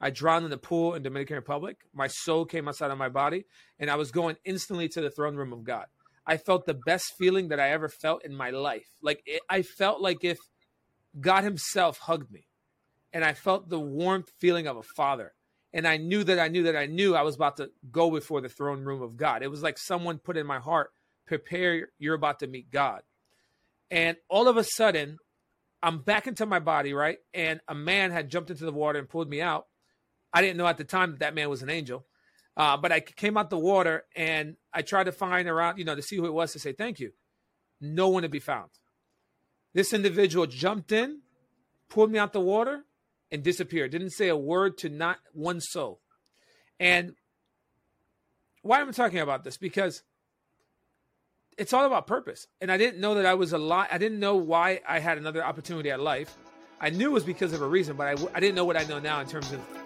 I drowned in the pool in Dominican Republic. My soul came outside of my body, and I was going instantly to the throne room of God. I felt the best feeling that I ever felt in my life. Like it, I felt like if God Himself hugged me, and I felt the warmth feeling of a father. And I knew that I knew that I knew I was about to go before the throne room of God. It was like someone put in my heart, prepare, you're about to meet God. And all of a sudden, I'm back into my body, right? And a man had jumped into the water and pulled me out. I didn't know at the time that that man was an angel. Uh, but I came out the water and I tried to find around, you know, to see who it was to say thank you. No one to be found. This individual jumped in, pulled me out the water, and disappeared. Didn't say a word to not one soul. And why am I talking about this? Because it's all about purpose. And I didn't know that I was a lot. I didn't know why I had another opportunity at life. I knew it was because of a reason, but I, I didn't know what I know now in terms of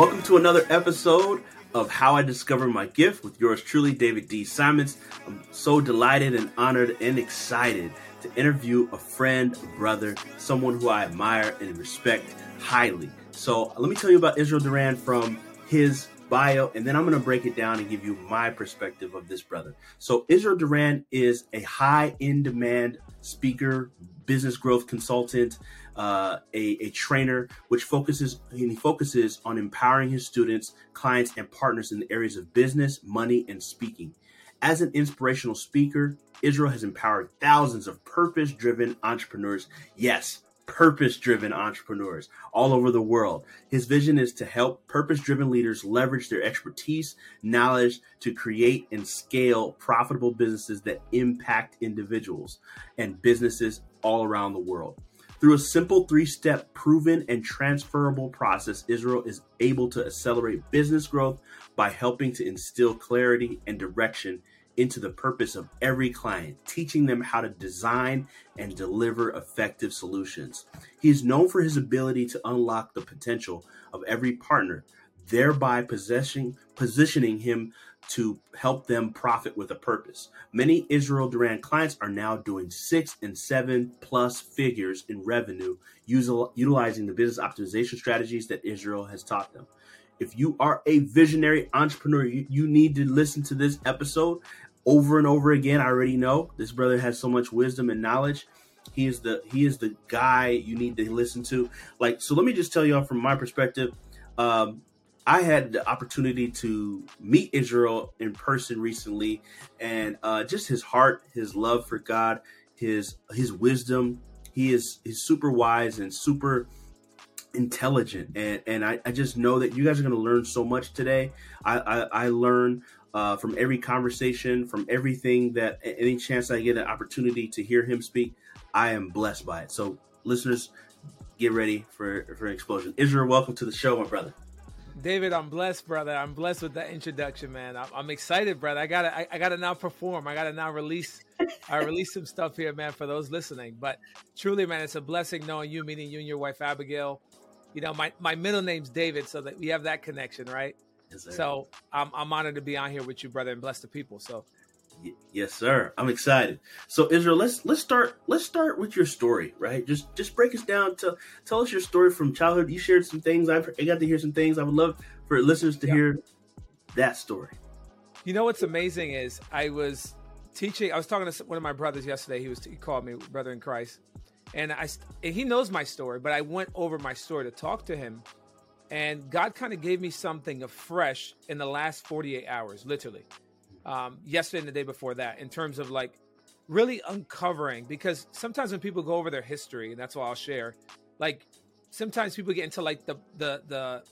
Welcome to another episode of How I Discovered My Gift with yours truly, David D. Simons. I'm so delighted and honored and excited to interview a friend, a brother, someone who I admire and respect highly. So let me tell you about Israel Duran from his bio, and then I'm going to break it down and give you my perspective of this brother. So Israel Duran is a high in demand speaker, business growth consultant, uh, a, a trainer, which focuses he focuses on empowering his students, clients, and partners in the areas of business, money, and speaking. As an inspirational speaker, Israel has empowered thousands of purpose-driven entrepreneurs. Yes, purpose driven entrepreneurs all over the world. His vision is to help purpose driven leaders leverage their expertise, knowledge to create and scale profitable businesses that impact individuals and businesses all around the world. Through a simple three step, proven, and transferable process, Israel is able to accelerate business growth by helping to instill clarity and direction into the purpose of every client, teaching them how to design and deliver effective solutions. He is known for his ability to unlock the potential of every partner, thereby possessing, positioning him to help them profit with a purpose. Many Israel Duran clients are now doing six and seven plus figures in revenue utilizing the business optimization strategies that Israel has taught them. If you are a visionary entrepreneur, you, you need to listen to this episode over and over again. I already know this brother has so much wisdom and knowledge. He is the he is the guy you need to listen to. Like, so let me just tell y'all from my perspective. Um, I had the opportunity to meet Israel in person recently, and uh, just his heart, his love for God, his his wisdom. He is he's super wise and super intelligent, and and I, I just know that you guys are going to learn so much today. I I, I learn uh, from every conversation, from everything that any chance I get an opportunity to hear him speak, I am blessed by it. So listeners, get ready for for an explosion. Israel, welcome to the show, my brother. David, I'm blessed, brother. I'm blessed with that introduction, man. I'm, I'm excited, brother. I gotta, I, I, gotta now perform. I gotta now release, I release some stuff here, man, for those listening. But truly, man, it's a blessing knowing you, meeting you and your wife Abigail. You know, my my middle name's David, so that we have that connection, right? Yes, so I'm I'm honored to be on here with you, brother, and bless the people. So yes, sir. I'm excited. So Israel, let's let's start let's start with your story, right? Just just break us down to tell us your story from childhood. You shared some things. I've I got to hear some things. I would love for listeners to yeah. hear that story. You know what's amazing is I was teaching. I was talking to one of my brothers yesterday. He was he called me brother in Christ, and I and he knows my story. But I went over my story to talk to him, and God kind of gave me something afresh in the last 48 hours, literally um, yesterday and the day before that in terms of like really uncovering because sometimes when people go over their history and that's what I'll share like sometimes people get into like the the the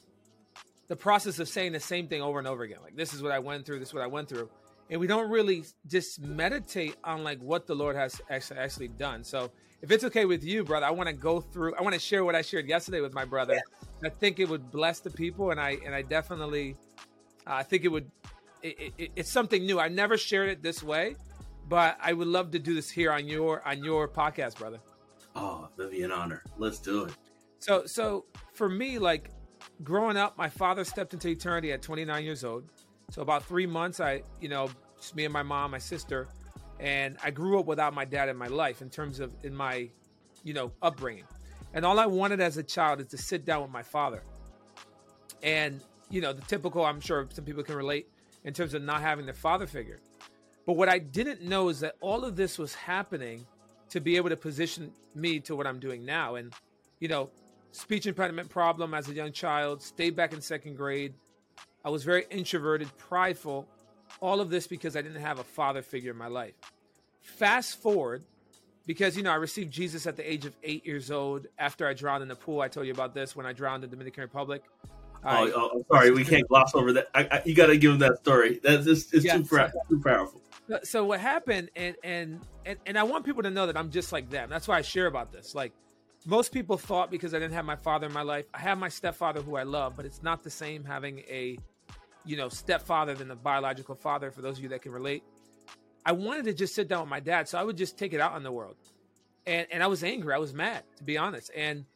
the process of saying the same thing over and over again. Like this is what I went through this is what I went through. And we don't really just meditate on like what the Lord has actually actually done. So if it's okay with you brother I want to go through I want to share what I shared yesterday with my brother. Yeah. I think it would bless the people and I and I definitely uh, I think it would it, it, it's something new. I never shared it this way, but I would love to do this here on your on your podcast, brother. Oh, that'd be an honor. Let's do it. So, so for me, like growing up, my father stepped into eternity at 29 years old. So about three months, I, you know, just me and my mom, my sister, and I grew up without my dad in my life in terms of in my, you know, upbringing. And all I wanted as a child is to sit down with my father. And you know, the typical, I'm sure some people can relate in terms of not having the father figure. But what I didn't know is that all of this was happening to be able to position me to what I'm doing now. And, you know, speech impediment problem as a young child, stayed back in second grade. I was very introverted, prideful. All of this because I didn't have a father figure in my life. Fast forward, because, you know, I received Jesus at the age of eight years old after I drowned in the pool. I told you about this when I drowned in the Dominican Republic. Oh, oh, sorry, we can't gloss over that. I, I, you got to give them that story. That's just, it's yeah, too, so, too powerful. So what happened, and, and and and I want people to know that I'm just like them. That's why I share about this. Like most people thought because I didn't have my father in my life. I have my stepfather who I love, but it's not the same having a, you know, stepfather than a biological father. For those of you that can relate, I wanted to just sit down with my dad, so I would just take it out on the world, and and I was angry. I was mad, to be honest, and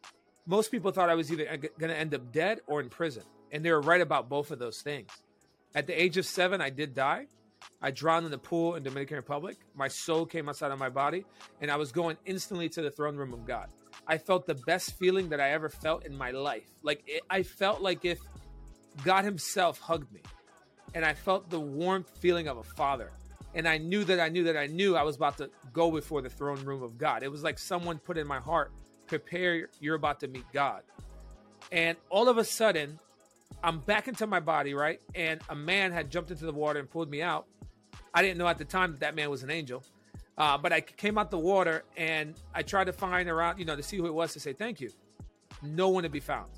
most people thought I was either going to end up dead or in prison. And they were right about both of those things. At the age of seven, I did die. I drowned in the pool in Dominican Republic. My soul came outside of my body, and I was going instantly to the throne room of God. I felt the best feeling that I ever felt in my life. Like it, I felt like if God Himself hugged me, and I felt the warm feeling of a father. And I knew that I knew that I knew I was about to go before the throne room of God. It was like someone put in my heart prepare, you're about to meet God. And all of a sudden, I'm back into my body, right? And a man had jumped into the water and pulled me out. I didn't know at the time that that man was an angel. Uh, but I came out the water and I tried to find around, you know, to see who it was to say thank you. No one to be found.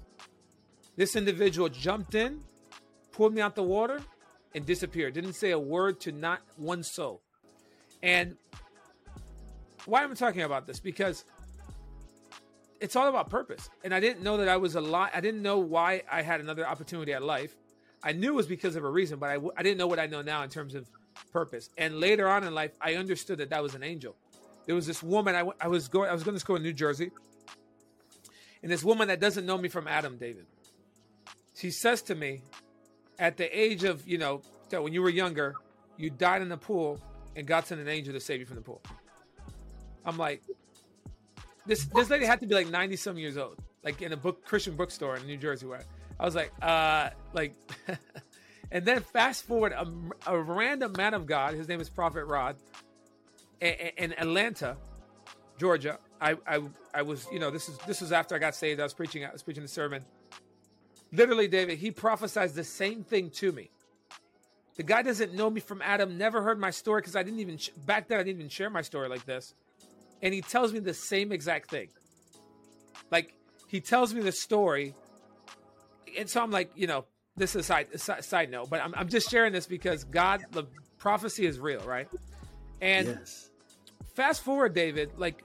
This individual jumped in, pulled me out the water, and disappeared. Didn't say a word to not one soul. And why am I talking about this? Because it's all about purpose. And I didn't know that I was a lot. I didn't know why I had another opportunity at life. I knew it was because of a reason, but I didn't know what I know now in terms of purpose. And later on in life, I understood that that was an angel. There was this woman. I was going. I was going to school in New Jersey, and this woman that doesn't know me from Adam, David. She says to me, at the age of you know, when you were younger, you died in the pool, and God sent an angel to save you from the pool. I'm like, this this lady had to be like ninety some years old, like in a book Christian bookstore in New Jersey. Where I was like, uh, like, and then fast forward, a, a, random man of God, his name is Prophet Rod, in, Atlanta, Georgia. I, I I was you know this is this was after I got saved. I was preaching I was preaching the sermon. Literally, David, he prophesied the same thing to me. The guy doesn't know me from Adam, never heard my story because I didn't even back then I didn't even share my story like this and he tells me the same exact thing. Like he tells me the story, and so I'm like, you know, this is a side side note, but I'm I'm just sharing this because God, the prophecy is real, right? And yes. fast forward, David, like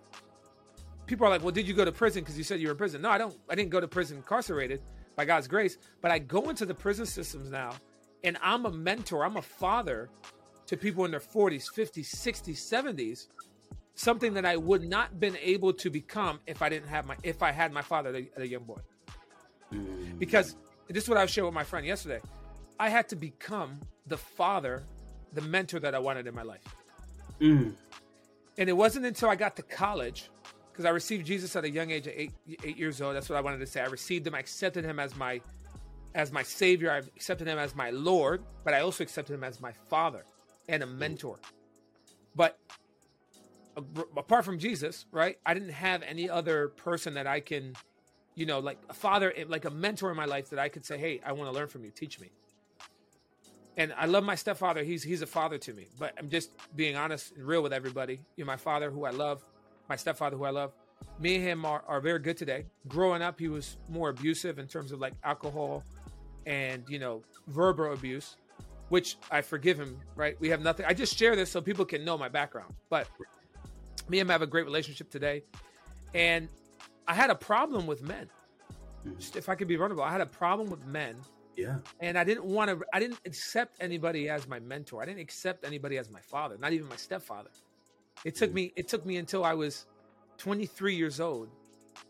people are like, well, did you go to prison because you said you were in prison? No, I don't. I didn't go to prison incarcerated by God's grace, but I go into the prison systems now, and I'm a mentor. I'm a father to people in their 40s, 50s, 60s, 70s something that I would not been able to become if I didn't have my if I had my father as a young boy. Mm. Because this is what I shared with my friend yesterday. I had to become the father, the mentor that I wanted in my life. Mm. And it wasn't until I got to college, because I received Jesus at a young age of eight, eight years old. That's what I wanted to say. I received him. I accepted him as my as my savior. I accepted him as my Lord, but I also accepted him as my father and a mentor. But apart from Jesus, right? I didn't have any other person that I can, you know, like a father, eh, like a mentor in my life that I could say, "Hey, I want to learn from you. Teach me." And I love my stepfather. He's he's a father to me. But I'm just being honest and real with everybody. You know, my father, who I love, my stepfather, who I love. Me and him are, are very good today. Growing up, he was more abusive in terms of like alcohol and you know verbal abuse which I forgive him, right? We have nothing. I just share this so people can know my background. But me and him have a great relationship today. And I had a problem with men. Just if I could be vulnerable, I had a problem with men. Yeah. And I didn't want to, I didn't accept anybody as my mentor. I didn't accept anybody as my father, not even my stepfather. It took mm. me, it took me until I was 23 years old,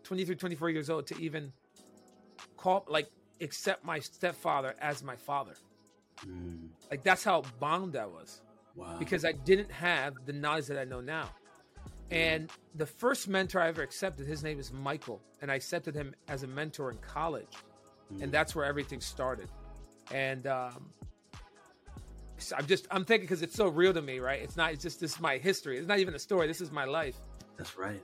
23, 24 years old to even call, like, accept my stepfather as my father. Mm. Like that's how bound I was. Wow. Because I didn't have the knowledge that I know now. And the first mentor I ever accepted, his name is Michael, and I accepted him as a mentor in college, mm. and that's where everything started. And um, so I'm just I'm thinking because it's so real to me, right? It's not it's just this is my history. It's not even a story. This is my life. That's right.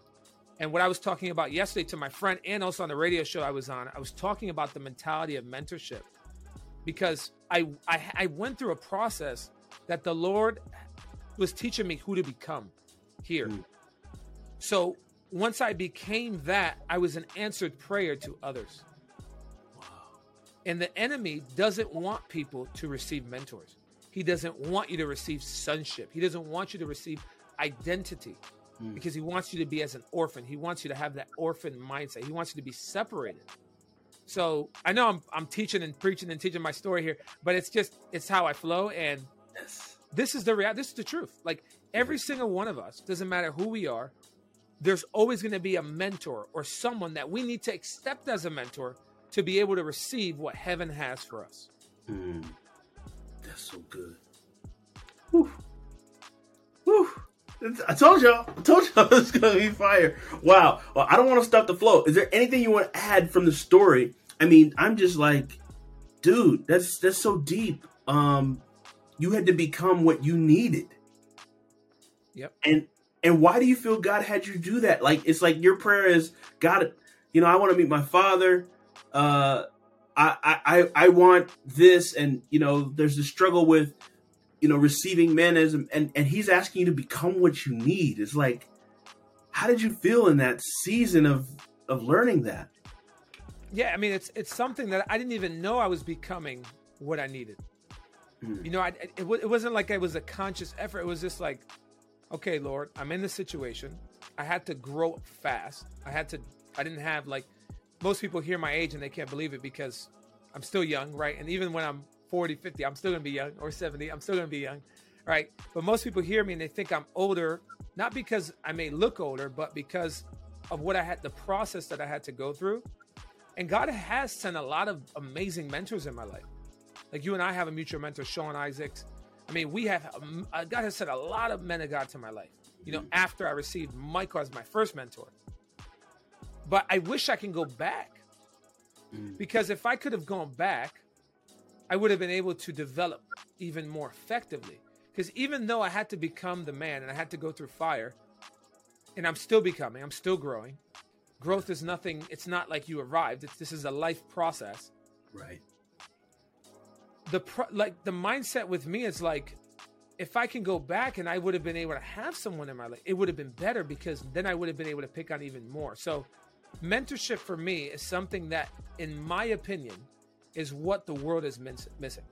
And what I was talking about yesterday to my friend and also on the radio show I was on, I was talking about the mentality of mentorship because I, I, I went through a process that the Lord was teaching me who to become here. Mm. So once I became that, I was an answered prayer to others. Wow. And the enemy doesn't want people to receive mentors. He doesn't want you to receive sonship. He doesn't want you to receive identity mm. because he wants you to be as an orphan. He wants you to have that orphan mindset. He wants you to be separated. So I know I'm I'm teaching and preaching and teaching my story here, but it's just it's how I flow, and this is the reality. This is the truth. Like every single one of us, doesn't matter who we are, there's always going to be a mentor or someone that we need to accept as a mentor to be able to receive what heaven has for us. Mm, that's so good. Whew. Whew. I told y'all. I told y'all it's gonna be fire. Wow. Well, I don't want to stop the flow. Is there anything you want to add from the story? I mean, I'm just like, dude, that's that's so deep. Um, you had to become what you needed. Yep. And and why do you feel God had you do that? Like it's like your prayer is God. You know, I want to meet my father. Uh, I I I want this, and you know, there's a struggle with you know, receiving men as and and he's asking you to become what you need. It's like, how did you feel in that season of of learning that? Yeah, I mean, it's it's something that I didn't even know I was becoming what I needed. Mm. You know, I, it, it wasn't like it was a conscious effort. It was just like, okay, Lord, I'm in this situation. I had to grow up fast. I had to. I didn't have like most people hear my age and they can't believe it because I'm still young, right? And even when I'm 40, 50, I'm still to be young, or 70, I'm still to be young, right? But most people hear me and they think I'm older, not because I may look older, but because of what I had, the process that I had to go through. And God has sent a lot of amazing mentors in my life. Like you and I have a mutual mentor, Sean Isaacs. I mean, we have, um, uh, God has sent a lot of men of God to my life, you know, after I received Michael as my first mentor. But I wish I can go back mm. because if I could have gone back, I would have been able to develop even more effectively. Because even though I had to become the man and I had to go through fire, and I'm still becoming, I'm still growing. Growth is nothing, it's not like you arrived. It's, this is a life process. Right. The pro, like the mindset with me is like if I can go back and I would have been able to have someone in my life, it would have been better because then I would have been able to pick on even more. So mentorship for me is something that in my opinion is what the world is missing.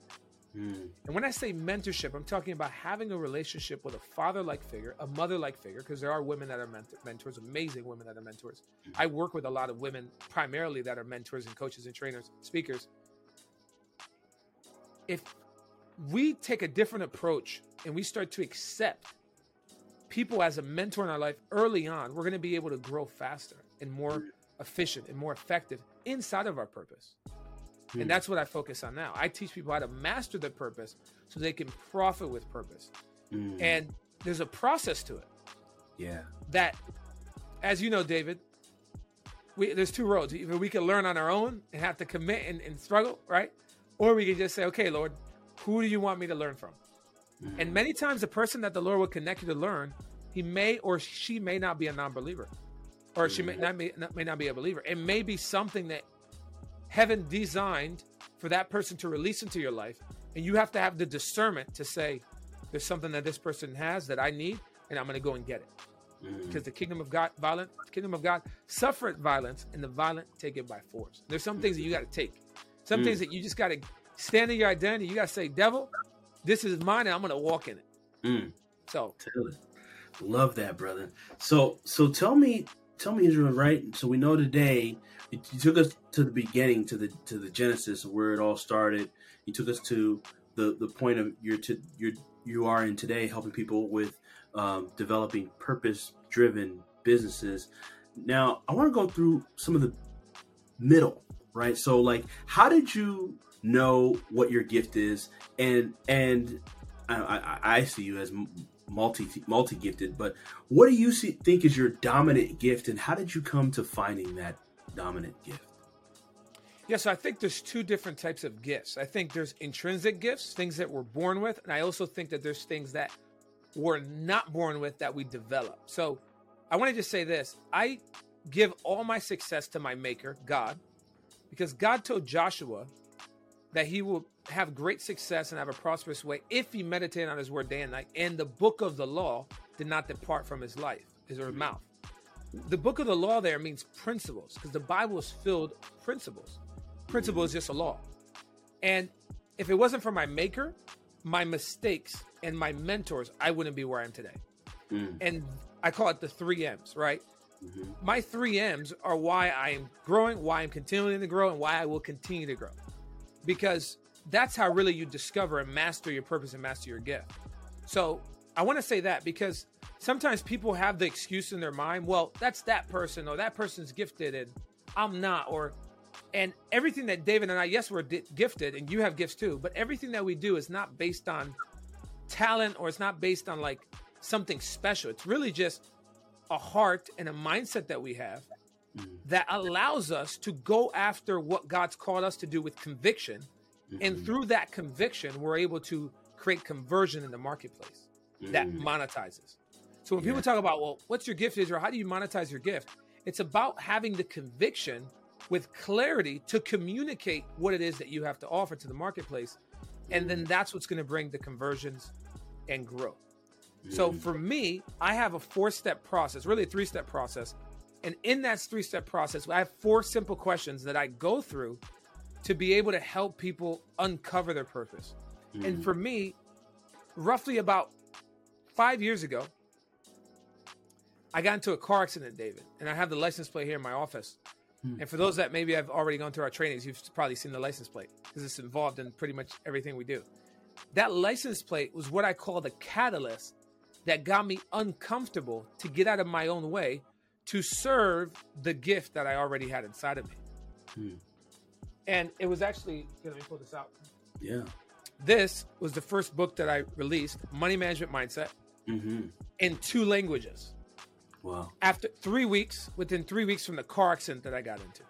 Mm. And when I say mentorship, I'm talking about having a relationship with a father like figure, a mother like figure, because there are women that are mentor- mentors, amazing women that are mentors. Mm. I work with a lot of women primarily that are mentors and coaches and trainers, speakers. If we take a different approach and we start to accept people as a mentor in our life early on, we're going to be able to grow faster and more efficient and more effective inside of our purpose. Mm. And hmm. that's what I focus on now. I teach people how to master their purpose so they can profit with purpose. Mm. And there's a process to it. Yeah. That, as you know, David, we, there's two roads. Either we can learn on our own and have to commit and, and struggle, right? Or we can just say, okay, Lord, who do you want me to learn from? Mm-hmm. And many times, the person that the Lord will connect you to learn, he may or she may not be a non-believer, or mm-hmm. she may not, may, may not be a believer. It may be something that heaven designed for that person to release into your life, and you have to have the discernment to say, "There's something that this person has that I need, and I'm going to go and get it." Mm-hmm. Because the kingdom of God, violent, kingdom of God, suffered violence, and the violent take it by force. There's some things that you got to take, some mm-hmm. things that you just got to stand in your identity. You got to say, "Devil, this is mine, and I'm going to walk in it." Mm. So, love that, brother. So, so tell me, tell me, Israel, right? So we know today you took us to the beginning, to the to the genesis of where it all started. You took us to the the point of your to your you are in today, helping people with um, developing purpose driven businesses. Now, I want to go through some of the middle, right? So, like, how did you know what your gift is? And and I, I, I see you as multi multi gifted, but what do you see, think is your dominant gift, and how did you come to finding that dominant gift? Yeah, so I think there's two different types of gifts. I think there's intrinsic gifts, things that we're born with, and I also think that there's things that we're not born with that we develop. So I want to just say this I give all my success to my maker, God, because God told Joshua that he will have great success and have a prosperous way if he meditated on his word day and night. And the book of the law did not depart from his life, his or mouth. The book of the law there means principles because the Bible is filled principles. Principle is just a law. And if it wasn't for my maker, my mistakes and my mentors, I wouldn't be where I am today. Mm. And I call it the three M's, right? Mm-hmm. My three M's are why I am growing, why I'm continuing to grow, and why I will continue to grow. Because that's how really you discover and master your purpose and master your gift. So I want to say that because sometimes people have the excuse in their mind, well, that's that person or that person's gifted and I'm not, or and everything that David and I, yes, we're di- gifted and you have gifts too, but everything that we do is not based on talent or it's not based on like something special. It's really just a heart and a mindset that we have mm-hmm. that allows us to go after what God's called us to do with conviction. Mm-hmm. And through that conviction, we're able to create conversion in the marketplace that monetizes. So when yeah. people talk about, well, what's your gift, Israel? How do you monetize your gift? It's about having the conviction with clarity to communicate what it is that you have to offer to the marketplace. And then that's what's going to bring the conversions and growth. So for me, I have a four step process, really a three step process. And in that three step process, I have four simple questions that I go through to be able to help people uncover their purpose. Mm. And for me, roughly about five years ago, I got into a car accident, David, and I have the license plate here in my office. Hmm. And for those that maybe have already gone through our trainings, you've probably seen the license plate because it's involved in pretty much everything we do. That license plate was what I call the catalyst that got me uncomfortable to get out of my own way to serve the gift that I already had inside of me. Hmm. And it was actually, let me pull this out. Yeah. This was the first book that I released, Money Management Mindset, mm-hmm. in two languages. Wow. After three weeks, within three weeks from the car accident that I got into.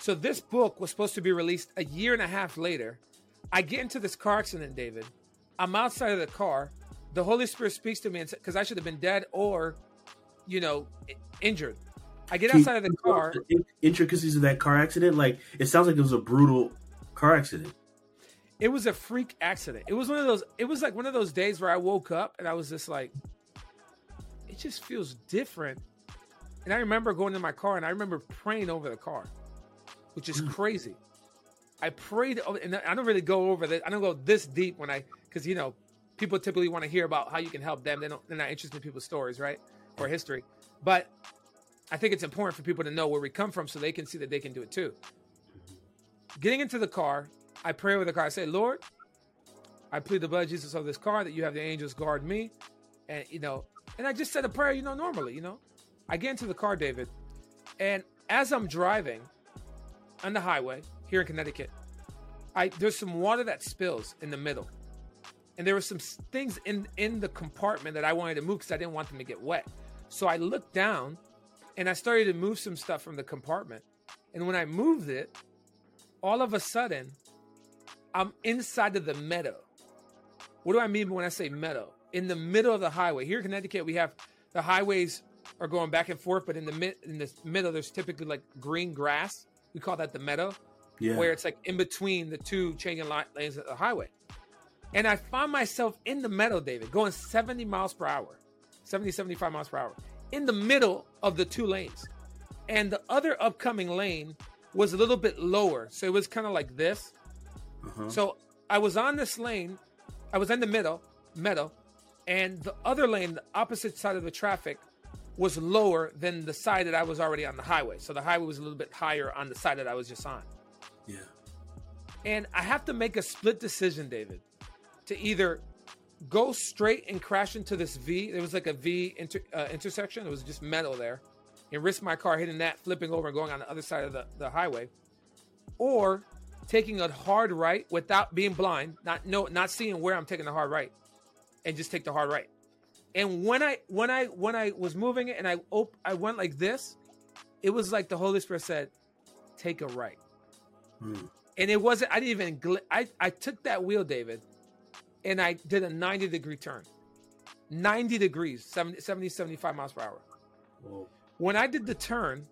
So this book was supposed to be released a year and a half later. I get into this car accident, David. I'm outside of the car. The Holy Spirit speaks to me and because I should have been dead or, you know, injured. I get outside of the car. The intricacies of that car accident, like it sounds like it was a brutal car accident. It was a freak accident. It was one of those. It was like one of those days where I woke up and I was just like, it just feels different. And I remember going in my car and I remember praying over the car, which is hmm. crazy. I prayed, and I don't really go over that. I don't go this deep when I, because you know, people typically want to hear about how you can help them. They don't, they're not interested in people's stories, right, or history. But I think it's important for people to know where we come from so they can see that they can do it too. Getting into the car, I pray with the car. I say, Lord, I plead the blood of Jesus over this car that you have the angels guard me, and you know, and I just said a prayer, you know, normally, you know. I get into the car, David, and as I'm driving on the highway here in Connecticut, I there's some water that spills in the middle. And there were some things in in the compartment that I wanted to move because I didn't want them to get wet. So I looked down, and I started to move some stuff from the compartment. And when I moved it, all of a sudden, I'm inside of the meadow. What do I mean when I say meadow? In the middle of the highway. Here in Connecticut, we have the highways are going back and forth, but in the mid in the middle, there's typically like green grass. We call that the meadow, Yeah. where it's like in between the two changing lanes of the highway. And I find myself in the meadow, David, going 70 miles per hour, 70, 75 miles per hour, in the middle of the two lanes. And the other upcoming lane was a little bit lower. So it was kind of like this. uh-huh. So I was on this lane, I was in the middle, meadow, and the other lane, the opposite side of the traffic, was lower than the side that I was already on the highway. So the highway was a little bit higher on the side that I was just on. yeah. And I have to make a split decision, David, to either go straight and crash into this V. There was like a V inter, uh, intersection. It was just metal there, and risk my car hitting that, flipping over, and going on the other side of the, the highway, or taking a hard right without being blind, not no, not seeing where I'm taking the hard right, and just take the hard right. And when I when I when I was moving it and I op- I went like this, it was like the Holy Spirit said, "Take a right." Hmm. and it wasn't i didn't even gl- I, I took that wheel david and i did a 90 degree turn 90 degrees 70, 70 75 miles per hour Whoa. when i did the turn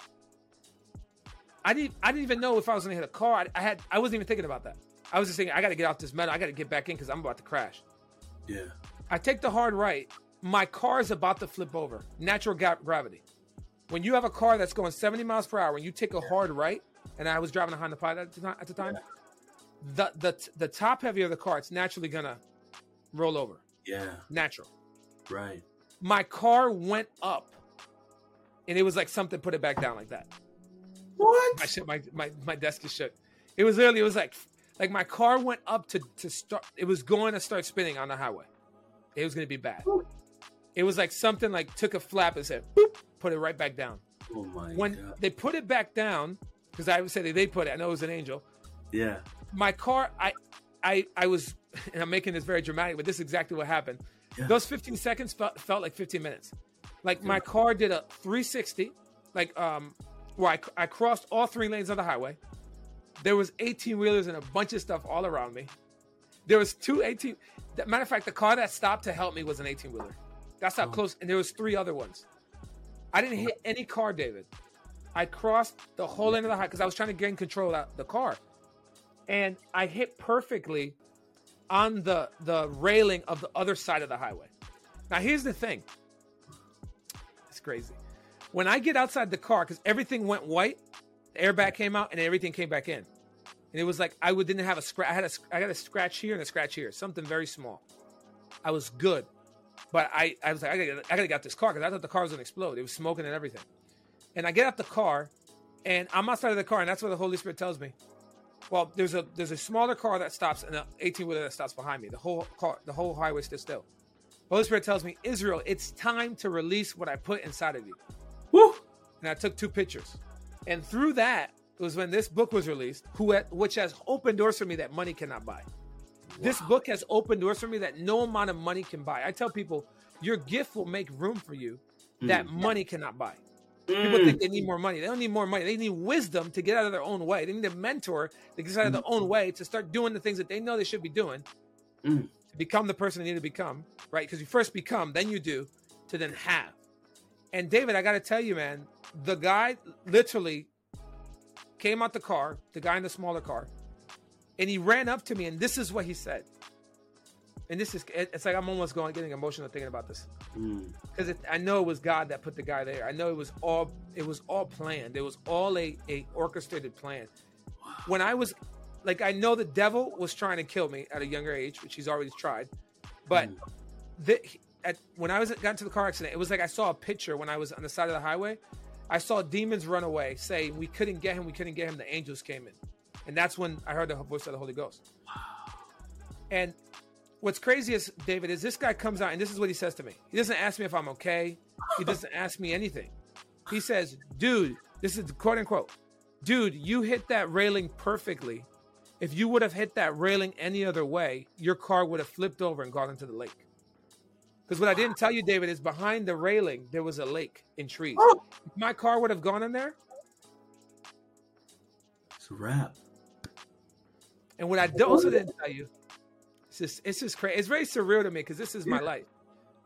i didn't i didn't even know if i was gonna hit a car i, I had i wasn't even thinking about that i was just thinking i gotta get off this metal i gotta get back in because i'm about to crash Yeah. I take the hard right. My car is about to flip over. Natural ga- gravity. When you have a car that's going 70 miles per hour and you take a hard right, and I was driving a Honda Pilot at the time, at the, time the, the the top heavy of the car, it's naturally gonna roll over. Yeah. Natural. Right. My car went up, and it was like something put it back down like that. What? My shit, my my my desk is shook. It was literally, it was like like my car went up to to start. It was going to start spinning on the highway. It was going to be bad. It was like something like took a flap and said, boop, put it right back down. Oh my When god. they put it back down, because I would say they put it, I know it was an angel. Yeah. My car, I, I, I was, and I'm making this very dramatic, but this is exactly what happened. Yeah. Those 15 seconds felt, felt like 15 minutes. Like my car did a 360, like um, where I, I crossed all three lanes of the highway. There was 18 wheelers and a bunch of stuff all around me. There was two 18. that- Matter of fact, the car that stopped to help me was an 18 wheeler. That's how Oh. close. And there was three other ones. I didn't hit any car, David. I crossed the whole end of the highway because I was trying to gain control of the car, and I hit perfectly on the the railing of the other side of the highway. Now here's the thing. It's crazy. When I get outside the car, because everything went white, the airbag came out and everything came back in, and it was like I didn't have a scratch. I had a got a scratch here and a scratch here, something very small. I was good, but I I was like I gotta I gotta get out this car because I thought the car was gonna explode. It was smoking and everything, and I get out the car, and I'm outside of the car, and that's what the Holy Spirit tells me. Well, there's a there's a smaller car that stops and an 18 wheeler that stops behind me. The whole car, the whole highway stood still. Holy Spirit tells me, Israel, it's time to release what I put inside of you. Woo. And I took two pictures, and through that was when this book was released, who had, which has opened doors for me that money cannot buy. This book has opened doors for me that no amount of money can buy. I tell people, your gift will make room for you that mm. money cannot buy. People Mm. think they need more money. They don't need more money. They need wisdom to get out of their own way. They need a mentor to get out of their own way to start doing the things that they know they should be doing Mm. to become the person they need to become, right? Because you first become, then you do, to then have. And David, I got to tell you, man, the guy literally came out the car, the guy in the smaller car, and he ran up to me, and this is what he said. And this is, it's like I'm almost going, getting emotional thinking about this Mm. because I know it was God that put the guy there. I know it was all it was all planned. It was all a, a orchestrated plan. When I was like, I know the devil was trying to kill me at a younger age, which he's already tried. But Mm. the, at, when I was got into the car accident, it was like I saw a picture when I was on the side of the highway. I saw demons run away, saying we couldn't get him, we couldn't get him. The angels came in, and that's when I heard the voice of the Holy Ghost. Wow. And what's crazy is David is this guy comes out and this is what he says to me. He doesn't ask me if I'm okay. He doesn't ask me anything. He says, "Dude, this is quote unquote, dude, you hit that railing perfectly. If you would have hit that railing any other way, your car would have flipped over and gone into the lake. Because what I didn't tell you, David, is behind the railing there was a lake in trees. Oh. If my car would have gone in there, It's a wrap. and what I also didn't tell you, it's just it's just crazy. It's very surreal to me because this is my Yeah. life.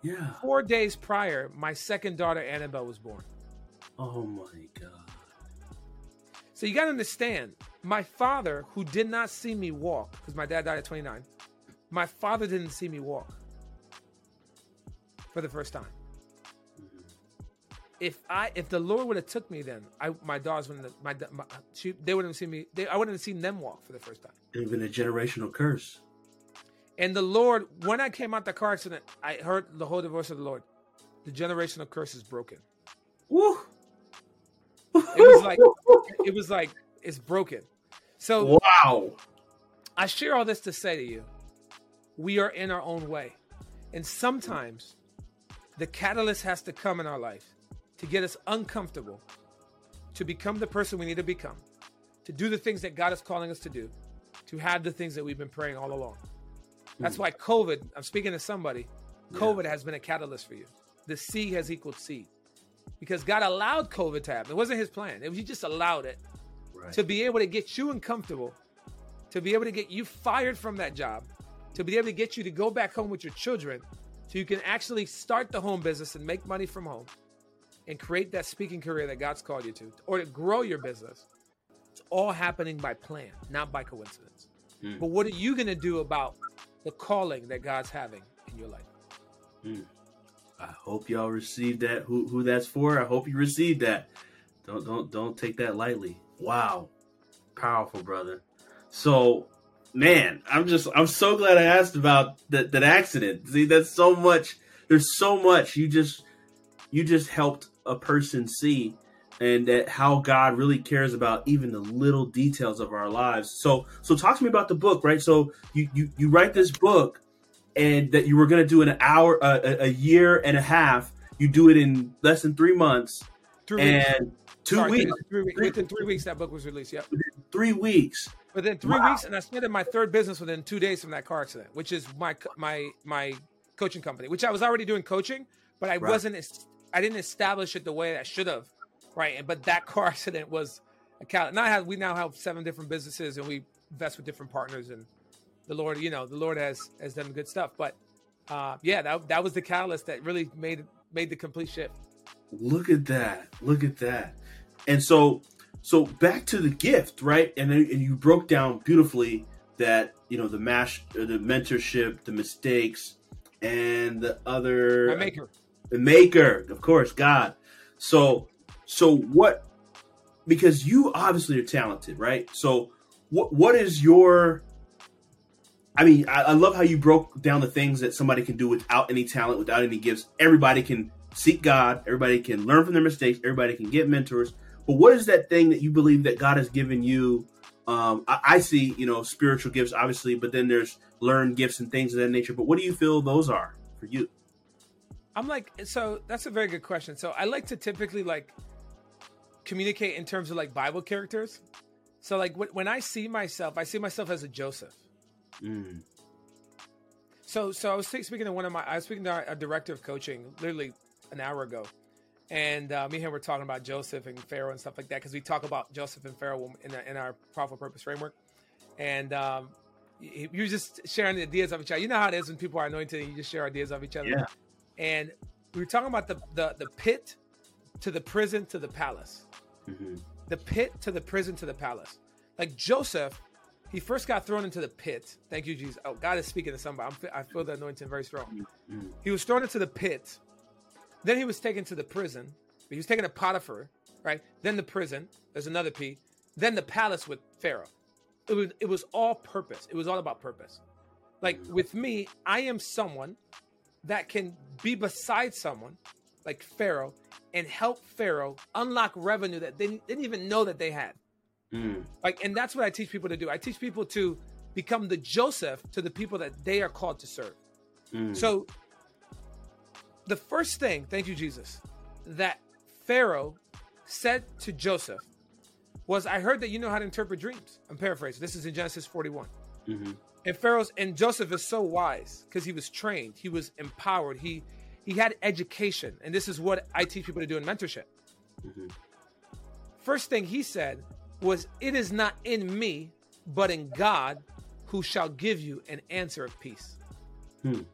Yeah. Four days prior, my second daughter Annabelle was born. Oh my god. So you got to understand, my father, who did not see me walk, because my dad died at 29, my father didn't see me walk for the first time. Mm-hmm. If I, if the Lord would have took me then, I, my daughters wouldn't, have, my, my, she, they wouldn't have seen me. They, I wouldn't have seen them walk for the first time. It would have been a generational curse. And the Lord, when I came out the car accident, I heard the whole voice of the Lord. The generational curse is broken. Woo. It was like, it was like it's broken. So wow. I share all this to say to you, we are in our own way. And sometimes the catalyst has to come in our life to get us uncomfortable, to become the person we need to become, to do the things that God is calling us to do, to have the things that we've been praying all along. That's why COVID, I'm speaking to somebody, COVID has been a catalyst for you. The C has equaled C. Because God allowed COVID to happen. It wasn't his plan. It was, he just allowed it Right. to be able to get you uncomfortable, to be able to get you fired from that job, to be able to get you to go back home with your children so you can actually start the home business and make money from home and create that speaking career that God's called you to, or to grow your business. It's all happening by plan, not by coincidence. Mm. But what are you going to do about the calling that God's having in your life? Hmm. I hope y'all received that. Who who that's for? I hope you received that. Don't don't don't take that lightly. Wow, powerful brother. So, man, I'm just I'm so glad I asked about that that accident. See, that's so much. There's so much you just you just helped a person see, and that how God really cares about even the little details of our lives. So so talk to me about the book, right? So you you you write this book and that you were going to do in an hour, uh, a, a year and a half. You do it in less than three months Three weeks. and two Sorry, weeks, Three, weeks. Within three weeks, that book was released. Yep. three weeks. Within three Wow. weeks, and I started my third business within two days from that car accident, which is my my my coaching company, which I was already doing coaching, but I Right. wasn't. I didn't establish it the way I should have, right? And but that car accident was a cal. Now I have we now have seven different businesses, and we invest with different partners, and the Lord, you know, the Lord has has done good stuff. But uh, yeah, that that was the catalyst that really made made the complete shift. Look at that. Look at that. And so, so back to the gift, right? And then, and you broke down beautifully that you know the mash, uh, the mentorship, the mistakes, and the other My maker. the maker, of course, God. So, so what? Because you obviously are talented, right? So, what what is your? I mean, I, I love how you broke down the things that somebody can do without any talent, without any gifts. Everybody can seek God. Everybody can learn from their mistakes. Everybody can get mentors. But what is that thing that you believe that God has given you? Um, I, I see, you know, spiritual gifts, obviously, but then there's learned gifts and things of that nature. But what do you feel those are for you? I'm like, so that's a very good question. So I like to typically like communicate in terms of like Bible characters. So like when, when I see myself, I see myself as a Joseph. Mm, So so I was speaking to one of my, I was speaking to our, our director of coaching literally an hour ago, and uh, me and him were talking about Joseph and Pharaoh and stuff like that because we talk about Joseph and Pharaoh in, our- in our powerful purpose framework, and um, you you were just sharing the ideas of each other. You know how it is when people are anointed, and you just share ideas of each other. Yeah. And we were talking about the the the pit to the prison to the palace, mhm. the pit to the prison to the palace. Like Joseph, he first got thrown into the pit. Thank you, Jesus. Oh, God is speaking to somebody. I'm, I feel the anointing very strong. Mhm. He was thrown into the pit. Then he was taken to the prison. He was taken to Potiphar, right? Then the prison. There's another P. Then the palace with Pharaoh. It was it was all purpose. It was all about purpose. Like with me, I am someone that can be beside someone like Pharaoh and help Pharaoh unlock revenue that they didn't even know that they had. Mm, Like, and that's what I teach people to do. I teach people to become the Joseph to the people that they are called to serve. mm. So, the first thing, thank you, Jesus, that Pharaoh said to Joseph was I heard that you know how to interpret dreams. I'm paraphrasing. This is in Genesis 41. Mm-hmm. And Pharaoh's and Joseph is so wise because he was trained, he was empowered, he he had education, and this is what I teach people to do in mentorship. Mhm. First thing he said was, "It is not in me, but in God, who shall give you an answer of peace." Hmm.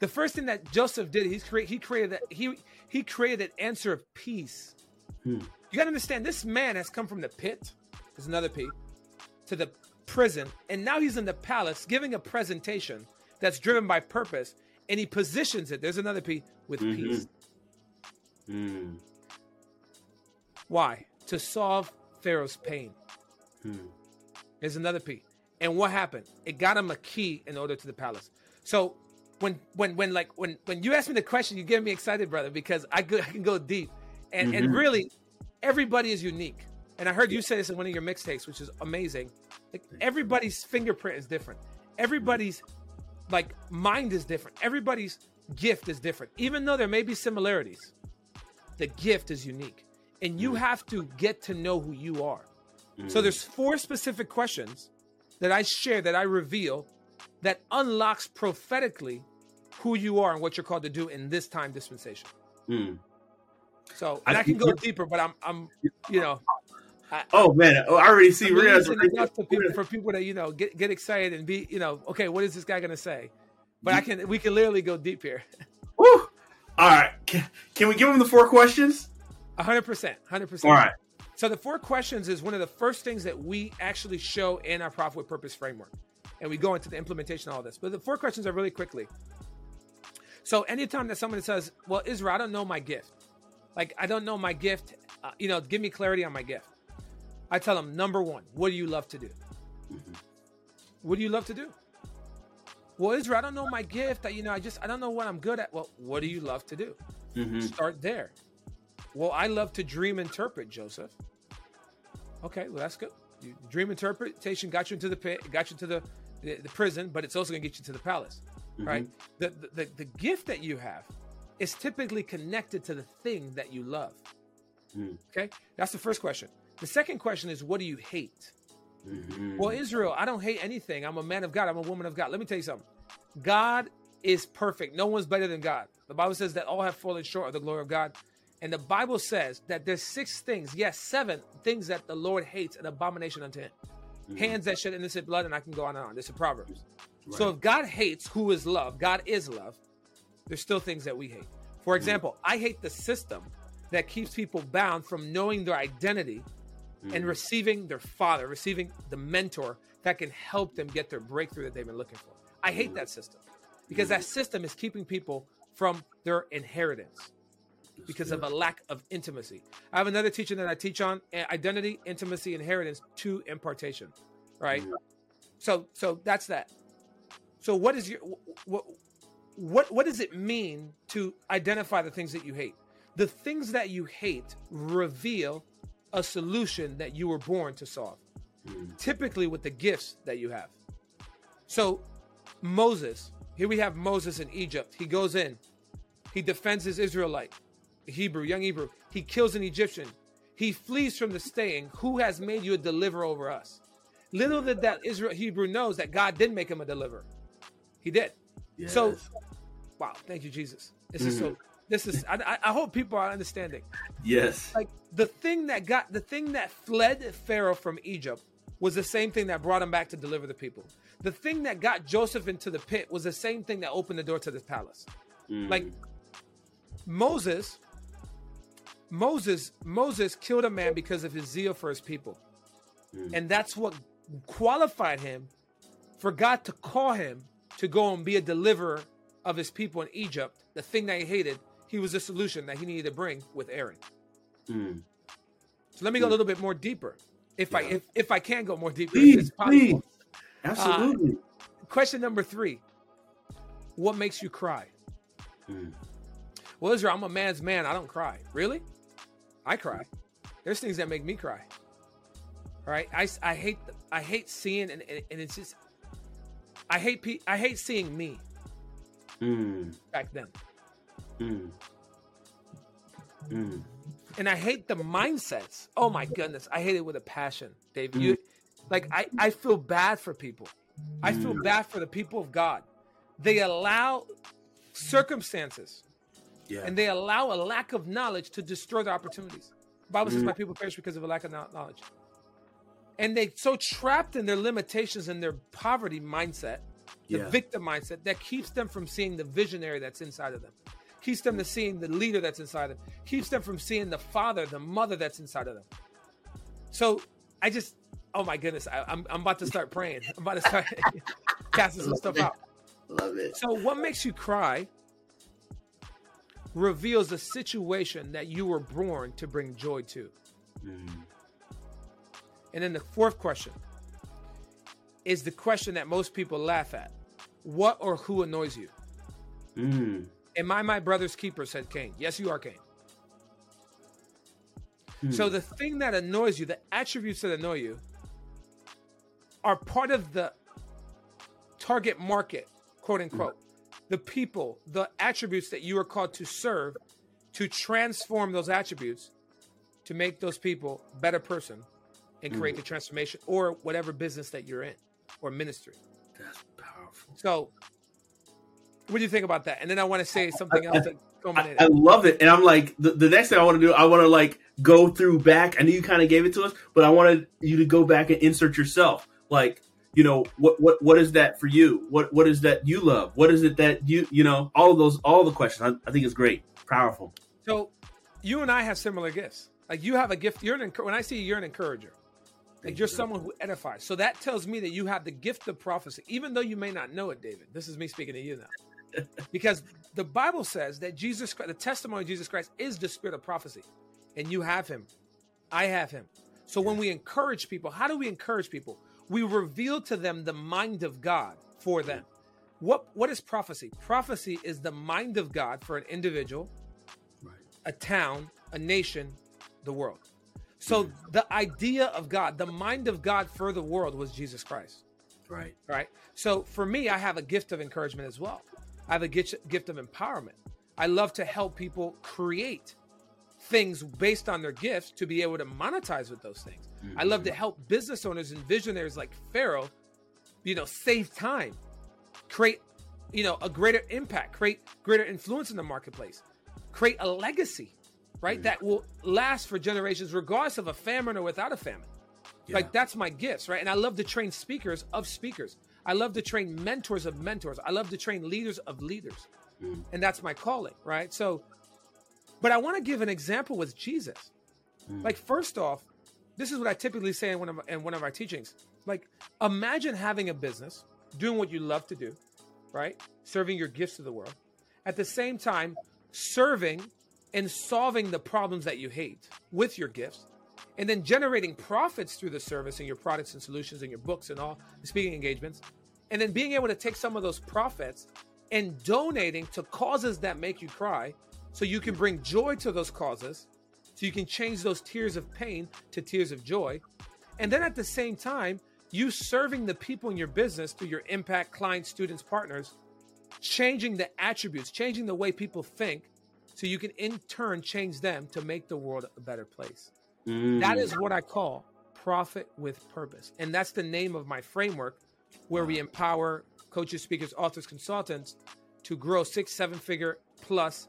The first thing that Joseph did, he created he created that he he created an answer of peace. Hmm. You got to understand, this man has come from the pit. There's another P to the prison, and now he's in the palace giving a presentation that's driven by purpose, and he positions it. There's another P with Mhm. peace. Mm. Why? To solve Pharaoh's pain. Hmm. There's another P. And what happened? It got him a key in order to the palace. So when when when like when when you ask me the question, you get me excited, brother, because I go, I can go deep, and and Mhm. really, everybody is unique. And I heard you say this in one of your mixtapes, which is amazing. Like everybody's fingerprint is different. Everybody's like mind is different. Everybody's gift is different. Even though there may be similarities, the gift is unique, and you have to get to know who you are. So there's four specific questions that I share that I reveal that unlocks prophetically who you are and what you're called to do in this time dispensation. Mm. So I and I, can go deeper, but I'm I'm you know I, Oh man, oh, I already see. I'm Riaz using enough for people, for people to you know get get excited and be you know okay what is this guy gonna say? But I can we can literally go deep here, Woo! All right, can, can we give him the four questions? hundred percent, hundred percent. All right. So the four questions is one of the first things that we actually show in our Profit with Purpose framework. And we go into the implementation of all this. But the four questions are really quickly. So anytime that someone says, well, Israel, I don't know my gift. Like, I don't know my gift. Uh, you know, give me clarity on my gift. I tell them, number one, what do you love to do? What do you love to do? Well, Israel, I don't know my gift. I, you know, I just, I don't know what I'm good at. Well, what do you love to do? Mm-hmm. Start there. Well, I love to dream interpret, Joseph. Okay, well that's good. You, dream interpretation got you into the pit, got you to the, the the prison, but it's also going to get you to the palace, right? The, the the the gift that you have is typically connected to the thing that you love. Mm. Okay, that's the first question. The second question is, what do you hate? Mm-hmm. Well, Israel, I don't hate anything. I'm a man of God. I'm a woman of God. Let me tell you something. God is perfect. No one's better than God. The Bible says that all have fallen short of the glory of God. And the Bible says that there's six things, yes, seven things that the Lord hates, an abomination unto him. Hands that shed innocent blood, and I can go on and on. This is Proverbs. So if God hates who is love, God is love, there's still things that we hate. For example, I hate the system that keeps people bound from knowing their identity and mm. receiving their father, receiving the mentor that can help them get their breakthrough that they've been looking for. I hate mm. that system because that mm. system is keeping people from their inheritance because of a lack of intimacy. I have another teaching that I teach on uh, identity, intimacy, inheritance to impartation, right? So so that's that. So what is your what what what does it mean to identify the things that you hate? The things that you hate reveal a solution that you were born to solve. Mm-hmm. Typically with the gifts that you have. So Moses, here we have Moses in Egypt. He goes in, he defends his Israelite, Hebrew, young Hebrew. He kills an Egyptian. He flees from the staying. Who has made you a deliverer over us? Little did that Israel Hebrew knows that God did make him a deliverer. He did. So, wow, thank you, Jesus. This is so. Mm-hmm. This is. I, I- hope people are understanding. yes. Like the thing that got the thing that fled Pharaoh from Egypt was the same thing that brought him back to deliver the people. The thing that got Joseph into the pit was the same thing that opened the door to this palace. Mm. Like Moses, Moses, Moses killed a man because of his zeal for his people. And that's what qualified him for God to call him to go and be a deliverer of his people in Egypt. The thing that he hated, he was the solution that he needed to bring with Aaron. Mm. So let me go a little bit more deeper. If I if, if I can go more deeper, if Please, it's possible. please. Absolutely. Question number three. What makes you cry? Mm. Well, Israel, I'm a man's man. I don't cry. Really? I cry. There's things that make me cry. All right. I, I hate I hate seeing and, and, and it's just I hate pe- I hate seeing me Mm. back then. Mm. Mm. and I hate the mindsets. Oh my goodness, I hate it with a passion, Dave. You like I I feel bad for people. I feel bad for the people of God. They allow circumstances Yeah. and they allow a lack of knowledge to destroy their opportunities. The Bible says, Mhm. "My people perish because of a lack of knowledge." And they so trapped in their limitations and their poverty mindset, the Yeah. victim mindset, that keeps them from seeing the visionary that's inside of them, keeps them to seeing the leader that's inside of them, keeps them from seeing the father, the mother that's inside of them. So I just, oh my goodness, I, I'm I'm about to start praying. I'm about to start casting some stuff out. Love it. So, what makes you cry reveals a situation that you were born to bring joy to. Mm. And then the fourth question is the question that most people laugh at What or who annoys you? Mm. Am I my brother's keeper? said Cain. Yes, you are Cain. Hmm. So, the thing that annoys you, the attributes that annoy you, are part of the target market, quote unquote. The people, the attributes that you are called to serve, to transform those attributes, to make those people better person and hmm. create the transformation or whatever business that you're in or ministry. That's powerful. So, what do you think about that? And then I want to say something else I. I love it, and I'm like the, the next thing I want to do. I want to like go through back. I know you kind of gave it to us, but I wanted you to go back and insert yourself. Like you know what what what is that for you? What what is that you love? What is it that you you know all of those all the questions. I, I think it's great, powerful. So, you and I have similar gifts. Like you have a gift. You're an when I see you, you're an encourager. Like you're someone who edifies. So that tells me that you have the gift of prophecy, even though you may not know it, David. This is me speaking to you now, because the Bible says that Jesus, Christ, the testimony of Jesus Christ, is the spirit of prophecy, and you have him. I have him. So when we encourage people, how do we encourage people? We reveal to them the mind of God for them. Mm-hmm. What what is prophecy? Prophecy is the mind of God for an individual, Right. a town, a nation, the world. So mm-hmm. the idea of God, the mind of God for the world was Jesus Christ, Right. right? So for me, I have a gift of encouragement as well. I have a gift gift of empowerment. I love to help people create things based on their gifts to be able to monetize with those things. I love to mm-hmm. help business owners and visionaries like Pharaoh, you know, save time, create, you know, a greater impact, create greater influence in the marketplace, create a legacy, right? Mm. That will last for generations, regardless of a famine or without a famine. Yeah. Like that's my gifts, right? And I love to train speakers of speakers. I love to train mentors of mentors. I love to train leaders of leaders. Mm. And that's my calling, right? So, but I want to give an example with Jesus. Mm. Like, first off, this is what I typically say in one of in one of our teachings. Like, imagine having a business, doing what you love to do, right? Serving your gifts to the world. At the same time, serving and solving the problems that you hate with your gifts, and then generating profits through the service and your products and solutions and your books and all the speaking engagements, and then being able to take some of those profits and donating to causes that make you cry so you can bring joy to those causes so you can change those tears of pain to tears of joy and then at the same time you serving the people in your business through your impact clients students partners changing the attributes changing the way people think so you can in turn change them to make the world a better place Mm. that is what I call profit with purpose. And that's the name of my framework where we empower coaches, speakers, authors, consultants to grow six, seven figure plus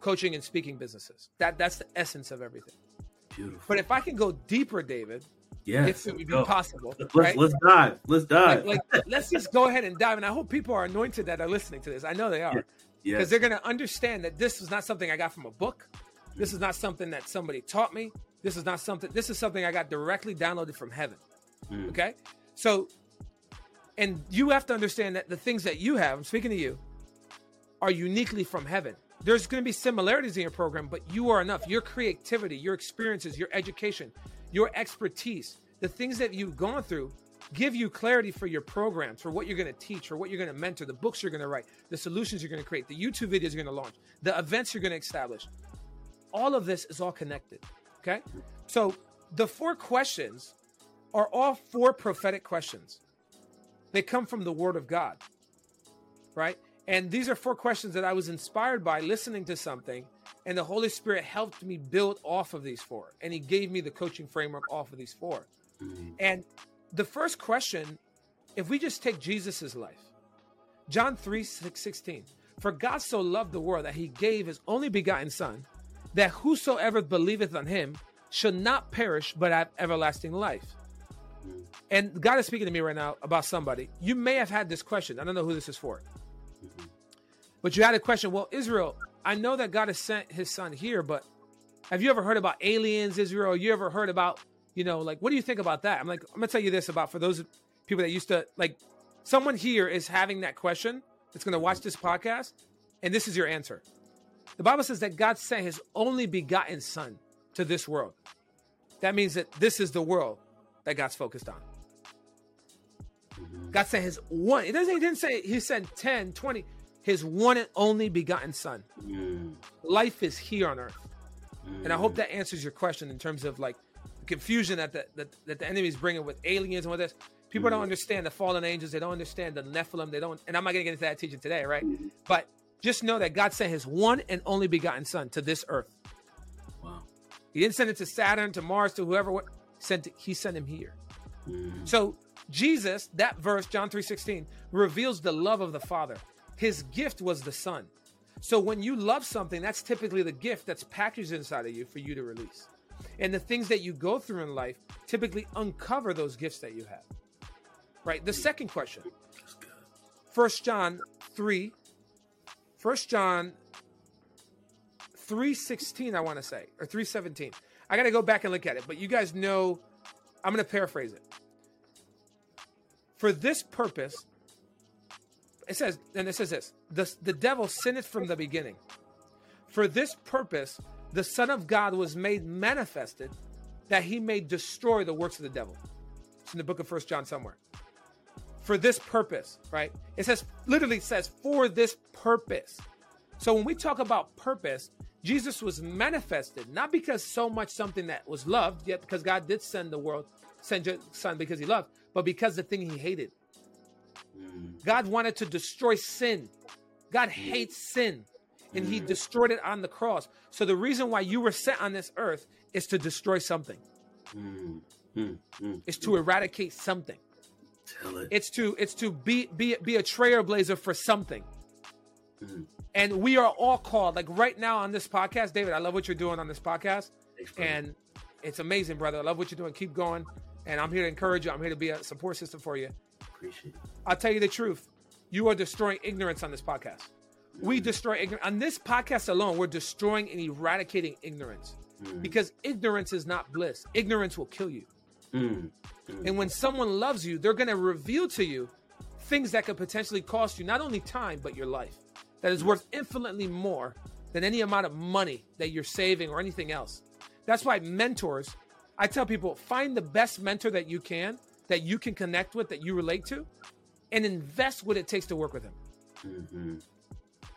coaching and speaking businesses. That that's the essence of everything. beautiful. But if I can go deeper, David, yes, if it would be go. possible, Let's right? let's dive. Let's dive. Like, like let's just go ahead and dive. And I hope people are anointed that are listening to this. I know they are. because yes. they're going to understand that this is not something I got from a book. This is not something that somebody taught me. This is not something. This is something I got directly downloaded from heaven. Mm. Okay, so and you have to understand that the things that you have, I'm speaking to you, are uniquely from heaven. There's going to be similarities in your program, but you are enough. Your creativity, your experiences, your education, your expertise, the things that you've gone through give you clarity for your programs, for what you're going to teach, for what you're going to mentor, the books you're going to write, the solutions you're going to create, the YouTube videos you're going to launch, the events you're going to establish. All of this is all connected. Okay. So the four questions are all four prophetic questions. They come from the Word of God, right? And these are four questions that I was inspired by listening to something And the Holy Spirit helped me build off of these four. And He gave me the coaching framework off of these 4 Mm. And the first question, if we just take Jesus's life, John 3 6, 16, for God so loved the world that he gave his only begotten Son, that whosoever believeth on him should not perish but have everlasting life. And God is speaking to me right now about somebody. You may have had this question. I don't know who this is for. But you had a question. Well, Israel, I know that God has sent his son here, but have you ever heard about aliens, Israel? You ever heard about, you know, like, what do you think about that? I'm like, I'm going to tell you this about for those people that used to, like, someone here is having that question that's going to watch this podcast, and this is your answer. The Bible says that God sent his only begotten son to this world. That means that this is the world that God's focused on. God sent his one. It doesn't. He didn't say he sent 10, 20. His one and only begotten son. Mm. Life is here on earth, and I hope mm. that answers your question in terms of like the confusion that the that, that the enemy is bringing with aliens and what this. People don't mm. understand the fallen angels. They don't understand the Nephilim. They don't. And I'm not going to get into that teaching today, right? Mm. But just know that God sent His one and only begotten Son to this earth. Wow. He didn't send it to Saturn, to Mars, to whoever. What sent it, He sent him here. Mm. So Jesus, that verse, John 3:16, reveals the love of the Father. His gift was the Son. So when you love something, that's typically the gift that's packaged inside of you for you to release. And the things that you go through in life typically uncover those gifts that you have. Right? The second question. First John 3 First John 3:16 I want to say or 3:17. I got to go back and look at it, but you guys know I'm going to paraphrase it. For this purpose it says and it says this, the the devil sinneth from the beginning. For this purpose the son of God was made manifested that he may destroy the works of the devil. It's in the book of First John somewhere for this purpose, right? It says literally says for this purpose. So when we talk about purpose, Jesus was manifested not because so much something that was loved, yet because God did send the world, send your son because he loved, but because the thing he hated. Mm. God wanted to destroy sin. God hates sin. And he destroyed it on the cross. So the reason why you were sent on this earth is to destroy something. Mm. Mm. Mm. It's to eradicate something. Tell it. It's to it's to be be be a trailblazer for something. Mhm. And we are all called. Like right now on this podcast, David, I love what you're doing on this podcast. Thanks. And it's amazing, brother. I love what you're doing. Keep going. And I'm here to encourage you. I'm here to be a support system for you. Appreciate it. I'll tell you the truth. You are destroying ignorance on this podcast. We destroy ignorance. On this podcast alone, we're destroying and eradicating ignorance. Because ignorance is not bliss. Ignorance will kill you. Mm. And when someone loves you, they're going to reveal to you things that could potentially cost you not only time, but your life. That is worth infinitely more than any amount of money that you're saving or anything else. That's why mentors, I tell people, find the best mentor that you can, that you can connect with, that you relate to, and invest what it takes to work with him. Mhm.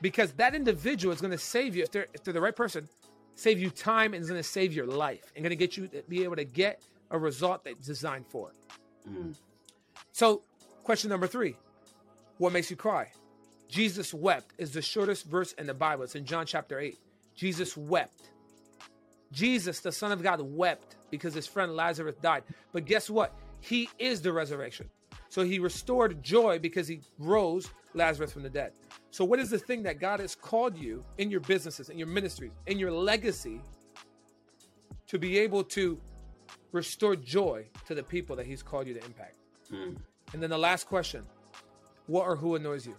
Because that individual is going to save you, if they're, if they're the right person, save you time and is going to save your life and going to get you to be able to get a result that's designed for it. Mm. So, question number three What makes you cry? Jesus wept is the shortest verse in the Bible. It's in John chapter 8. Jesus wept. Jesus, the Son of God, wept because his friend Lazarus died. But guess what? He is the resurrection. So he restored joy because he rose Lazarus from the dead. So, what is the thing that God has called you in your businesses, in your ministries, in your legacy to be able to restore joy to the people that he's called you to impact? Mm. And then the last question What or who annoys you?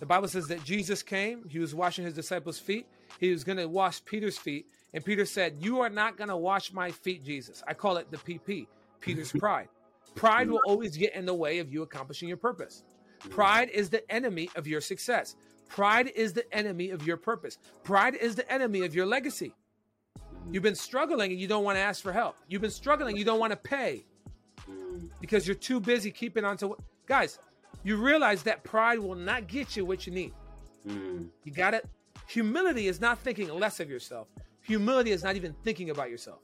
The Bible says that Jesus came, he was washing his disciples' feet. He was going to wash Peter's feet. And Peter said, You are not going to wash my feet, Jesus. I call it the PP, Peter's pride. Pride will always get in the way of you accomplishing your purpose. Pride is the enemy of your success. Pride is the enemy of your purpose. Pride is the enemy of your legacy. You've been struggling and you don't want to ask for help. You've been struggling, you don't want to pay. Because you're too busy keeping on to what guys you realize that pride will not get you what you need. Mm. you got it? Humility is not thinking less of yourself. Humility is not even thinking about yourself.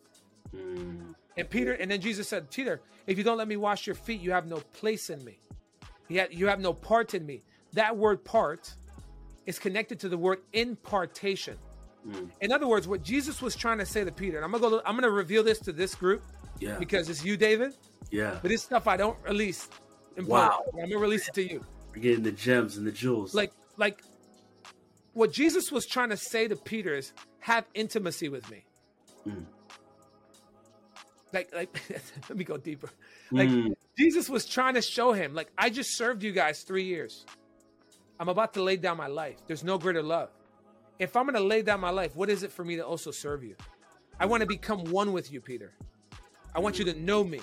Mm. and peter and then jesus said peter if you don't let me wash your feet you have no place in me. You have, you have no part in me. That word part is connected to the word impartation Mm. In other words, what Jesus was trying to say to Peter, and I'm gonna go. I'm gonna reveal this to this group, yeah, because it's you, David. Yeah, but this stuff I don't release. In wow, I'm gonna release it to you. We're getting the gems and the jewels. Like, like, what Jesus was trying to say to Peter is, have intimacy with me. Mm. Like, like, let me go deeper. Like, mm. Jesus was trying to show him, like, I just served you guys three years. I'm about to lay down my life. There's no greater love. If I'm going to lay down my life, what is it for me to also serve you? I want to become one with you, Peter. I want you to know me.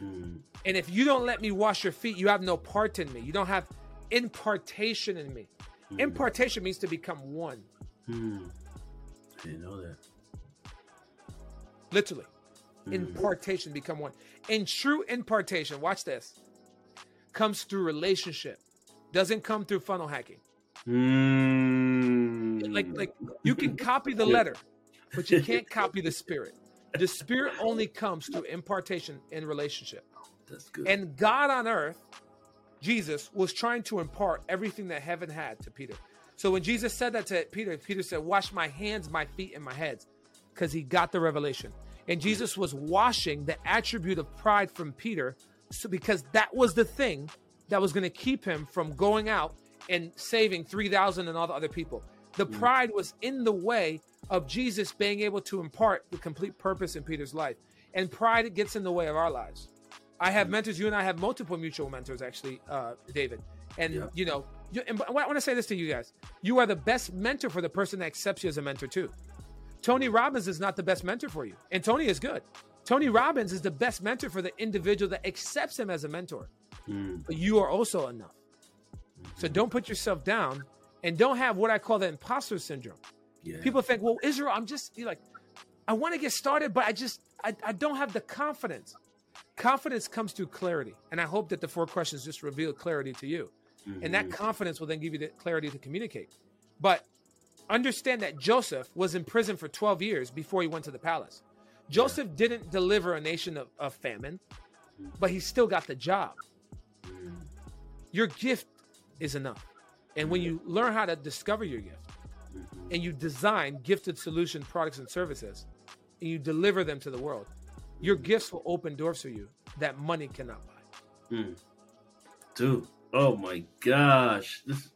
Mm. And if you don't let me wash your feet, you have no part in me. You don't have impartation in me. Mm. Impartation means to become one. Mm. I didn't know that. Literally. Mm. Impartation, become one. And true impartation, watch this, comes through relationship, doesn't come through funnel hacking. Mm. Like, like you can copy the letter, but you can't copy the spirit. The spirit only comes through impartation in relationship. That's good. And God on earth, Jesus, was trying to impart everything that heaven had to Peter. So when Jesus said that to Peter, Peter said, Wash my hands, my feet, and my heads, because he got the revelation. And Jesus was washing the attribute of pride from Peter, so because that was the thing that was going to keep him from going out and saving 3,000 and all the other people. The mm. pride was in the way of Jesus being able to impart the complete purpose in Peter's life. And pride gets in the way of our lives. I have mm. mentors. You and I have multiple mutual mentors, actually, uh, David. And yeah. you know, you, and I want to say this to you guys: you are the best mentor for the person that accepts you as a mentor too. Tony Robbins is not the best mentor for you, and Tony is good. Tony Robbins is the best mentor for the individual that accepts him as a mentor. Mm. But you are also enough. So don't put yourself down and don't have what I call the imposter syndrome. Yeah. People think, well, Israel, I'm just like, I want to get started, but I just, I, I don't have the confidence. Confidence comes through clarity. And I hope that the four questions just reveal clarity to you. Mm-hmm. And that mm-hmm. confidence will then give you the clarity to communicate. But understand that Joseph was in prison for 12 years before he went to the palace. Joseph yeah. didn't deliver a nation of, of, famine, but he still got the job. Your gift is enough. And when you learn how to discover your gift and you design gifted solution products and services and you deliver them to the world, your gifts will open doors for you that money cannot buy. Mm. Dude, oh my gosh. This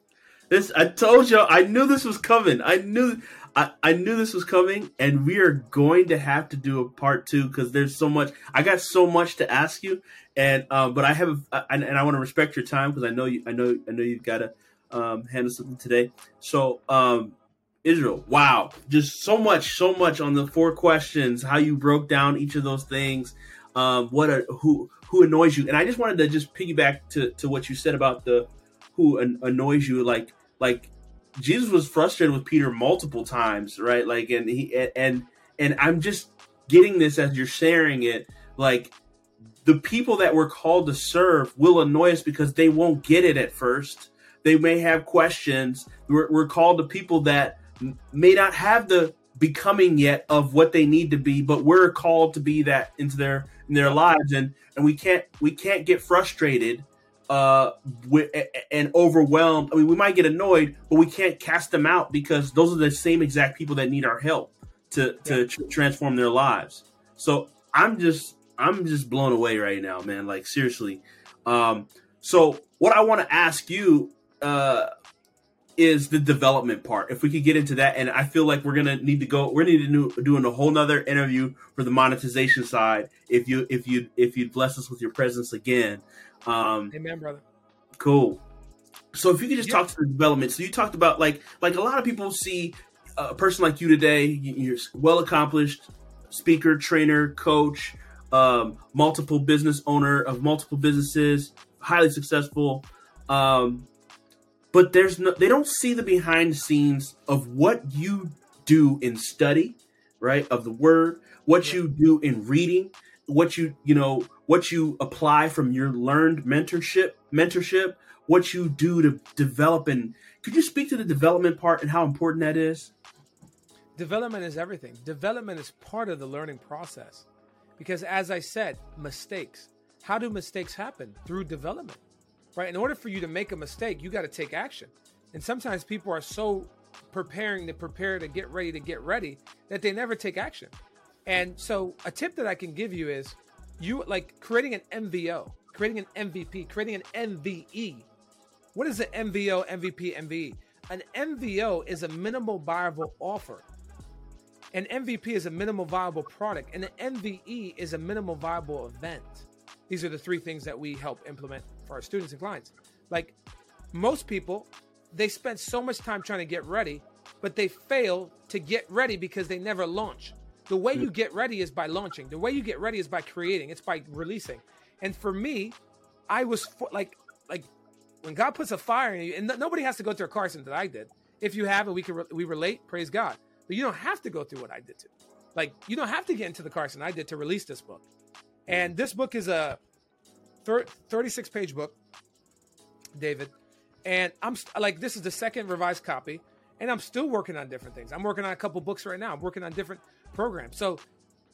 this I told you I knew this was coming. I knew I, I knew this was coming, and we are going to have to do a part two because there's so much. I got so much to ask you, and um, but I have, a, and, and I want to respect your time because I know you, I know, I know you've got to um, handle something today. So, um, Israel, wow, just so much, so much on the four questions. How you broke down each of those things. Um, what a, who who annoys you, and I just wanted to just piggyback to to what you said about the who an, annoys you, like like Jesus was frustrated with Peter multiple times, right? Like, and he and and I'm just getting this as you're sharing it. Like, the people that we're called to serve will annoy us because they won't get it at first. They may have questions. We're, we're called to people that may not have the becoming yet of what they need to be, but we're called to be that into their in their lives, and and we can't we can't get frustrated uh, and overwhelmed. I mean, we might get annoyed, but we can't cast them out because those are the same exact people that need our help to to tr- transform their lives. So I'm just I'm just blown away right now, man. Like seriously. Um, so what I want to ask you uh, is the development part. If we could get into that, and I feel like we're gonna need to go. We're gonna need to do doing a whole nother interview for the monetization side. If you if you if you bless us with your presence again. Um, Amen, brother. Cool. So if you could just yeah. talk to the development. So you talked about like like a lot of people see a person like you today. You're well accomplished speaker, trainer, coach, um, multiple business owner of multiple businesses, highly successful. Um, but there's no they don't see the behind the scenes of what you do in study, right? Of the word, what you do in reading, what you you know what you apply from your learned mentorship mentorship what you do to develop and could you speak to the development part and how important that is? Development is everything. Development is part of the learning process. Because as i said mistakes. How do mistakes happen? Through development right in order for you to make a mistake you got to take action and sometimes people are so preparing to prepare to get ready to get ready that they never take action. And so a tip that I can give you is you like creating an MVO, creating an MVP, creating an MVE. What is an MVO, MVP, MVE? An MVO is a minimal viable offer. An MVP is a minimal viable product, and an MVE is a minimal viable event. These are the three things that we help implement for our students and clients. Like most people, they spend so much time trying to get ready, but they fail to get ready because they never launch. The way you get ready is by launching. The way you get ready is by creating. It's by releasing. And for me, I was for, like, like when God puts a fire in you, and nobody has to go through a Carson that I did. If you have, and we can re- we relate, praise God. But you don't have to go through what I did to. Like you don't have to get into the Carson I did to release this book. And this book is a 36 page book, David. And I'm like, this is the second revised copy, and I'm still working on different things. I'm working on a couple books right now. I'm working on different programs. So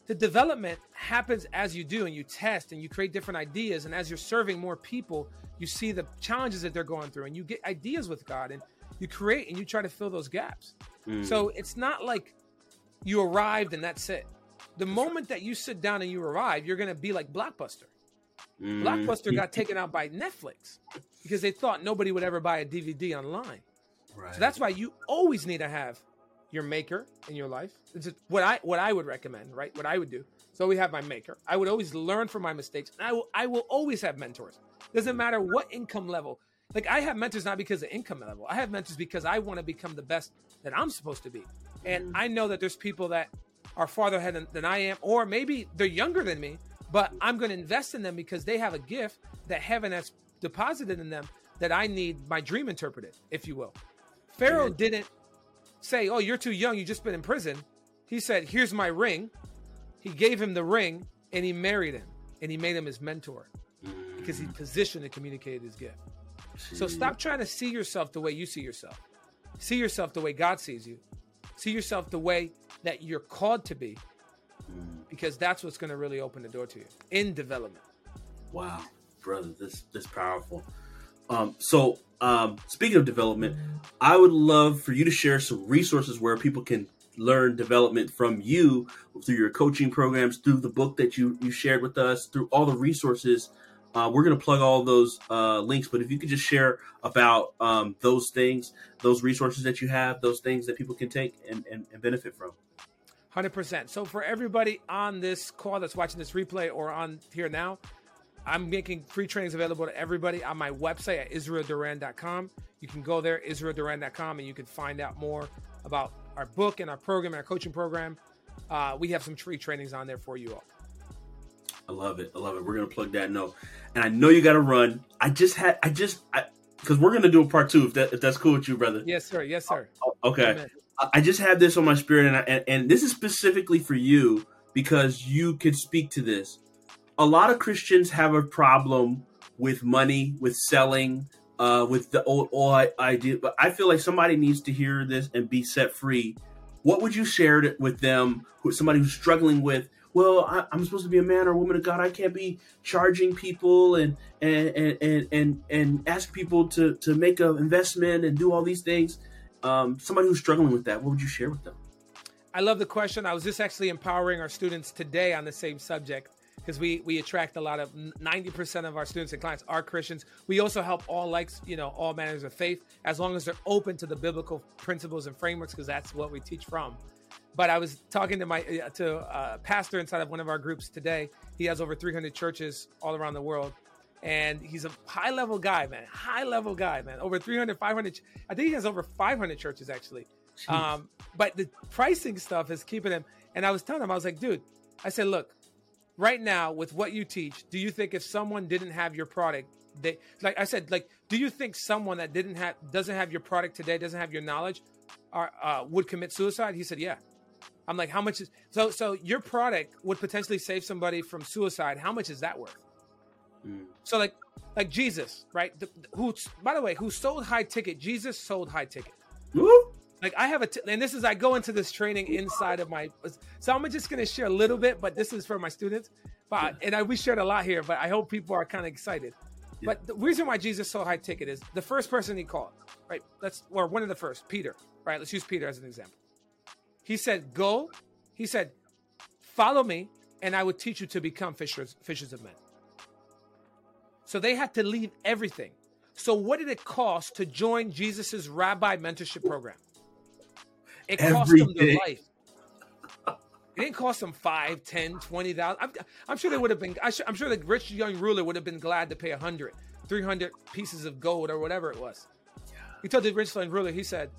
the development happens as you do and you test and you create different ideas. And as you're serving more people, you see the challenges that they're going through and you get ideas with God and you create and you try to fill those gaps. Mm. So it's not like you arrived and that's it. The moment that you sit down and you arrive, you're going to be like Blockbuster. Mm. Blockbuster got taken out by Netflix because they thought nobody would ever buy a DVD online. Right. So that's why you always need to have your maker in your life. It's what I what I would recommend, right? What I would do. So we have my maker. I would always learn from my mistakes, and I will I will always have mentors. Doesn't matter what income level. Like I have mentors not because of income level. I have mentors because I want to become the best that I'm supposed to be. And mm-hmm. I know that there's people that are farther ahead than, than I am, or maybe they're younger than me, but I'm going to invest in them because they have a gift that heaven has deposited in them that I need my dream interpreted, if you will. Pharaoh didn't say, "Oh, you're too young. You just been in prison." He said, "Here's my ring." He gave him the ring, and he married him, and he made him his mentor because he mm. positioned and communicated his gift. So stop trying to see yourself the way you see yourself. See yourself the way God sees you. See yourself the way that you're called to be, mm. Because that's what's going to really open the door to you in development. Wow, brother, this this powerful. Um, so um, speaking of development, I would love for you to share some resources where people can learn development from you through your coaching programs, through the book that you you shared with us, through all the resources. Uh, we're going to plug all those uh, links, but if you could just share about um, those things, those resources that you have, those things that people can take and, and, and benefit from. 100%. So, for everybody on this call that's watching this replay or on here now, I'm making free trainings available to everybody on my website at israelduran.com. You can go there, israelduran.com, and you can find out more about our book and our program and our coaching program. Uh, we have some free trainings on there for you all. I love it. I love it. We're gonna plug that note, and I know you got to run. I just had, I just, because we're gonna do a part two if that if that's cool with you, brother. Yes, sir. Yes, sir. okay. Amen. I just had this on my spirit, and, I, and and this is specifically for you because you could speak to this a lot of Christians have a problem with money, with selling, uh, with the old, old idea. But I feel like somebody needs to hear this and be set free. What would you share with them? Who somebody who's struggling with? Well, I, am supposed to be a man or a woman of God. I can't be charging people and and and and and, and ask people to to make an investment and do all these things. Um, somebody who's struggling with that, what would you share with them? I love the question. I was just actually empowering our students today on the same subject because we we attract a lot of 90% of our students and clients are Christians. We also help all likes, you know, all manners of faith as long as they're open to the biblical principles and frameworks because that's what we teach from. But I was talking to my uh, to a pastor inside of one of our groups today. He has over 300 churches all around the world and he's a high level guy, man. High level guy, man. Over 300, 500. I think he has over 500 churches actually. Um, but the pricing stuff is keeping him. And I was telling him, I was like, dude, I said, look, right now with what you teach, do you think if someone didn't have your product, they like I said, like, do you think someone that didn't have doesn't have your product today, doesn't have your knowledge, are uh, would commit suicide? He said, yeah. I'm like, how much is so? So your product would potentially save somebody from suicide. How much is that worth? Mm. So like, like Jesus, right? The, who, by the way, who sold high ticket? Jesus sold high ticket. Woo? like I have a, t- and this is I go into this training inside of my. So I'm just going to share a little bit, but this is for my students. But and I, we shared a lot here, but I hope people are kind of excited. But the reason why Jesus sold high ticket is the first person he called, right? Let's or one of the first, Peter, right? Let's use Peter as an example. He said, "Go." He said, "Follow me, and I will teach you to become fishers, fishers of men." So they had to leave everything. So what did it cost to join Jesus's rabbi mentorship program? It cost them their life. It didn't cost them five, ten, twenty thousand. I'm, I'm sure they would have been. I'm sure the rich young ruler would have been glad to pay a hundred, three hundred pieces of gold or whatever it was. He told the rich young ruler, he said,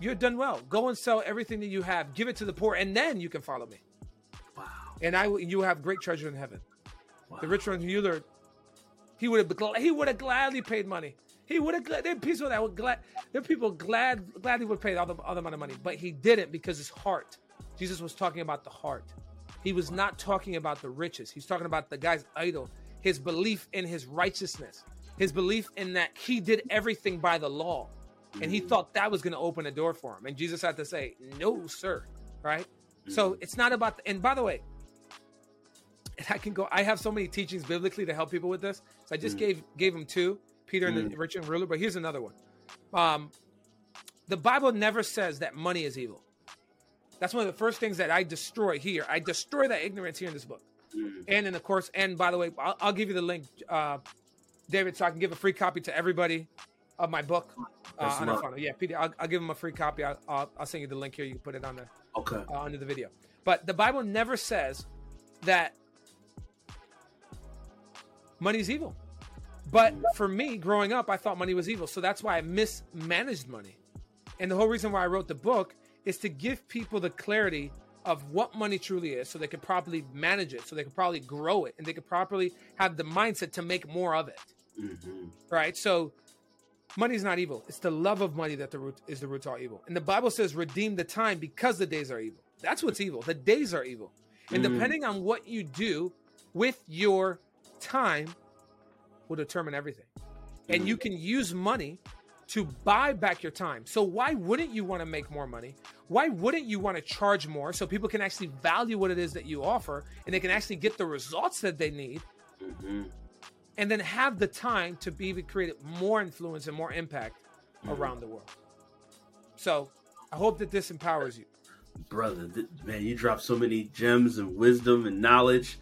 "You're done well. Go and sell everything that you have, give it to the poor, and then you can follow me." Wow. And I, you have great treasure in heaven. Wow. The rich young ruler, he would have, he would have gladly paid money. He would have. There people that would glad. There people glad, gladly would pay all the the amount of money, but he didn't because his heart Jesus was talking about the heart. He was not talking about the riches. He's talking about the guy's idol, his belief in his righteousness, his belief in that he did everything by the law. And he thought that was going to open a door for him. And Jesus had to say, No, sir. Right? So it's not about, the, and by the way, and I can go, I have so many teachings biblically to help people with this. So I just mm. gave gave him two, Peter and the rich and ruler, but here's another one. Um, the Bible never says that money is evil. That's one of the first things that I destroy here. I destroy that ignorance here in this book. Mm. And in the course, and by the way, I'll, I'll give you the link, uh, David, so I can give a free copy to everybody of my book uh, on the funnel. Yeah, Peter, I'll, I'll, give him a free copy. I'll, I'll, I'll, send you the link here. You can put it on the okay uh, under the video. But the Bible never says that money's evil. But for me, growing up, I thought money was evil. So that's why I mismanaged money. And the whole reason why I wrote the book is to give people the clarity of what money truly is so they can properly manage it, so they can probably grow it, and they can properly have the mindset to make more of it. Mm-hmm. Right? So money is not evil. It's the love of money that the root is the root to all evil. And the Bible says, redeem the time because the days are evil. That's what's evil. The days are evil. And mm. depending on what you do with your time will determine everything. And you can use money to buy back your time. So why wouldn't you want to make more money? Why wouldn't you want to charge more so people can actually value what it is that you offer and they can actually get the results that they need? Mm-hmm. And then have the time to be able to create more influence and more impact mm-hmm. around the world. So I hope that this empowers you. Brother, th- man, you dropped so many gems and wisdom and knowledge.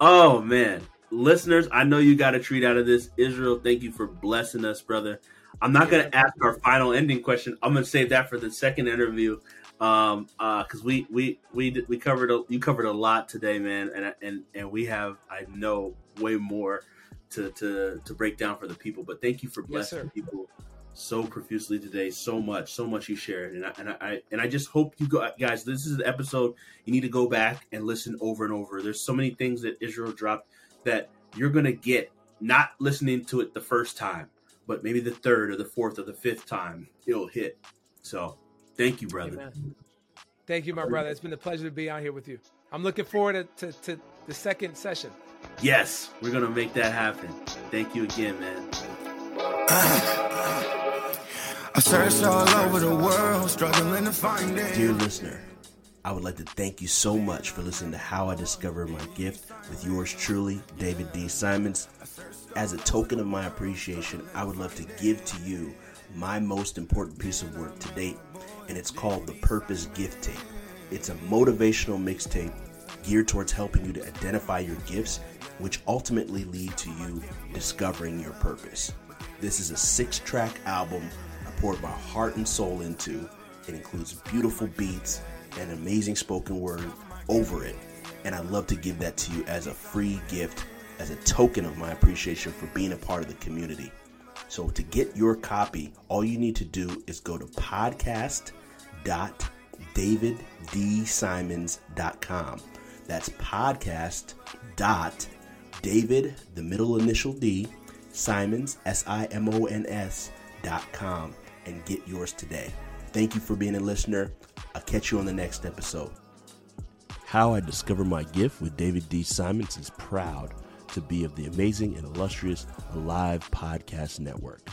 Oh, man. Listeners, I know you got a treat out of this. Israel, thank you for blessing us, brother. I'm not going to ask our final ending question. I'm going to save that for the second interview, um, uh, because we we we we covered a, you covered a lot today, man, and and and we have I know way more to to to break down for the people. But thank you for blessing yes, people so profusely today. So much, so much you shared, and I, and I and I just hope you go, guys. This is an episode you need to go back and listen over and over. There's so many things that Israel dropped that you're going to get not listening to it the first time but maybe the third or the fourth or the fifth time it'll hit. So thank you, brother. Amen. Thank you, my brother. It's been a pleasure to be out here with you. I'm looking forward to, to, to the second session. Yes, we're going to make that happen. Thank you again, man. I searched all over the world, struggling to find it. Dear listener, I would like to thank you so much for listening to How I Discovered My Gift with yours truly, David D. Simons as a token of my appreciation, I would love to give to you my most important piece of work to date, and it's called the Purpose Gift Tape. It's a motivational mixtape geared towards helping you to identify your gifts, which ultimately lead to you discovering your purpose. This is a six track album I poured my heart and soul into. It includes beautiful beats and amazing spoken word over it, and I'd love to give that to you as a free gift as a token of my appreciation for being a part of the community. So to get your copy, all you need to do is go to podcast.daviddsimons.com. That's podcast dot David, the middle initial D, Simons, S I M O N S, dot com, and get yours today. Thank you for being a listener. I'll catch you on the next episode. How I Discover My Gift with David D. Simons is proud to be of the amazing and illustrious Alive Podcast Network.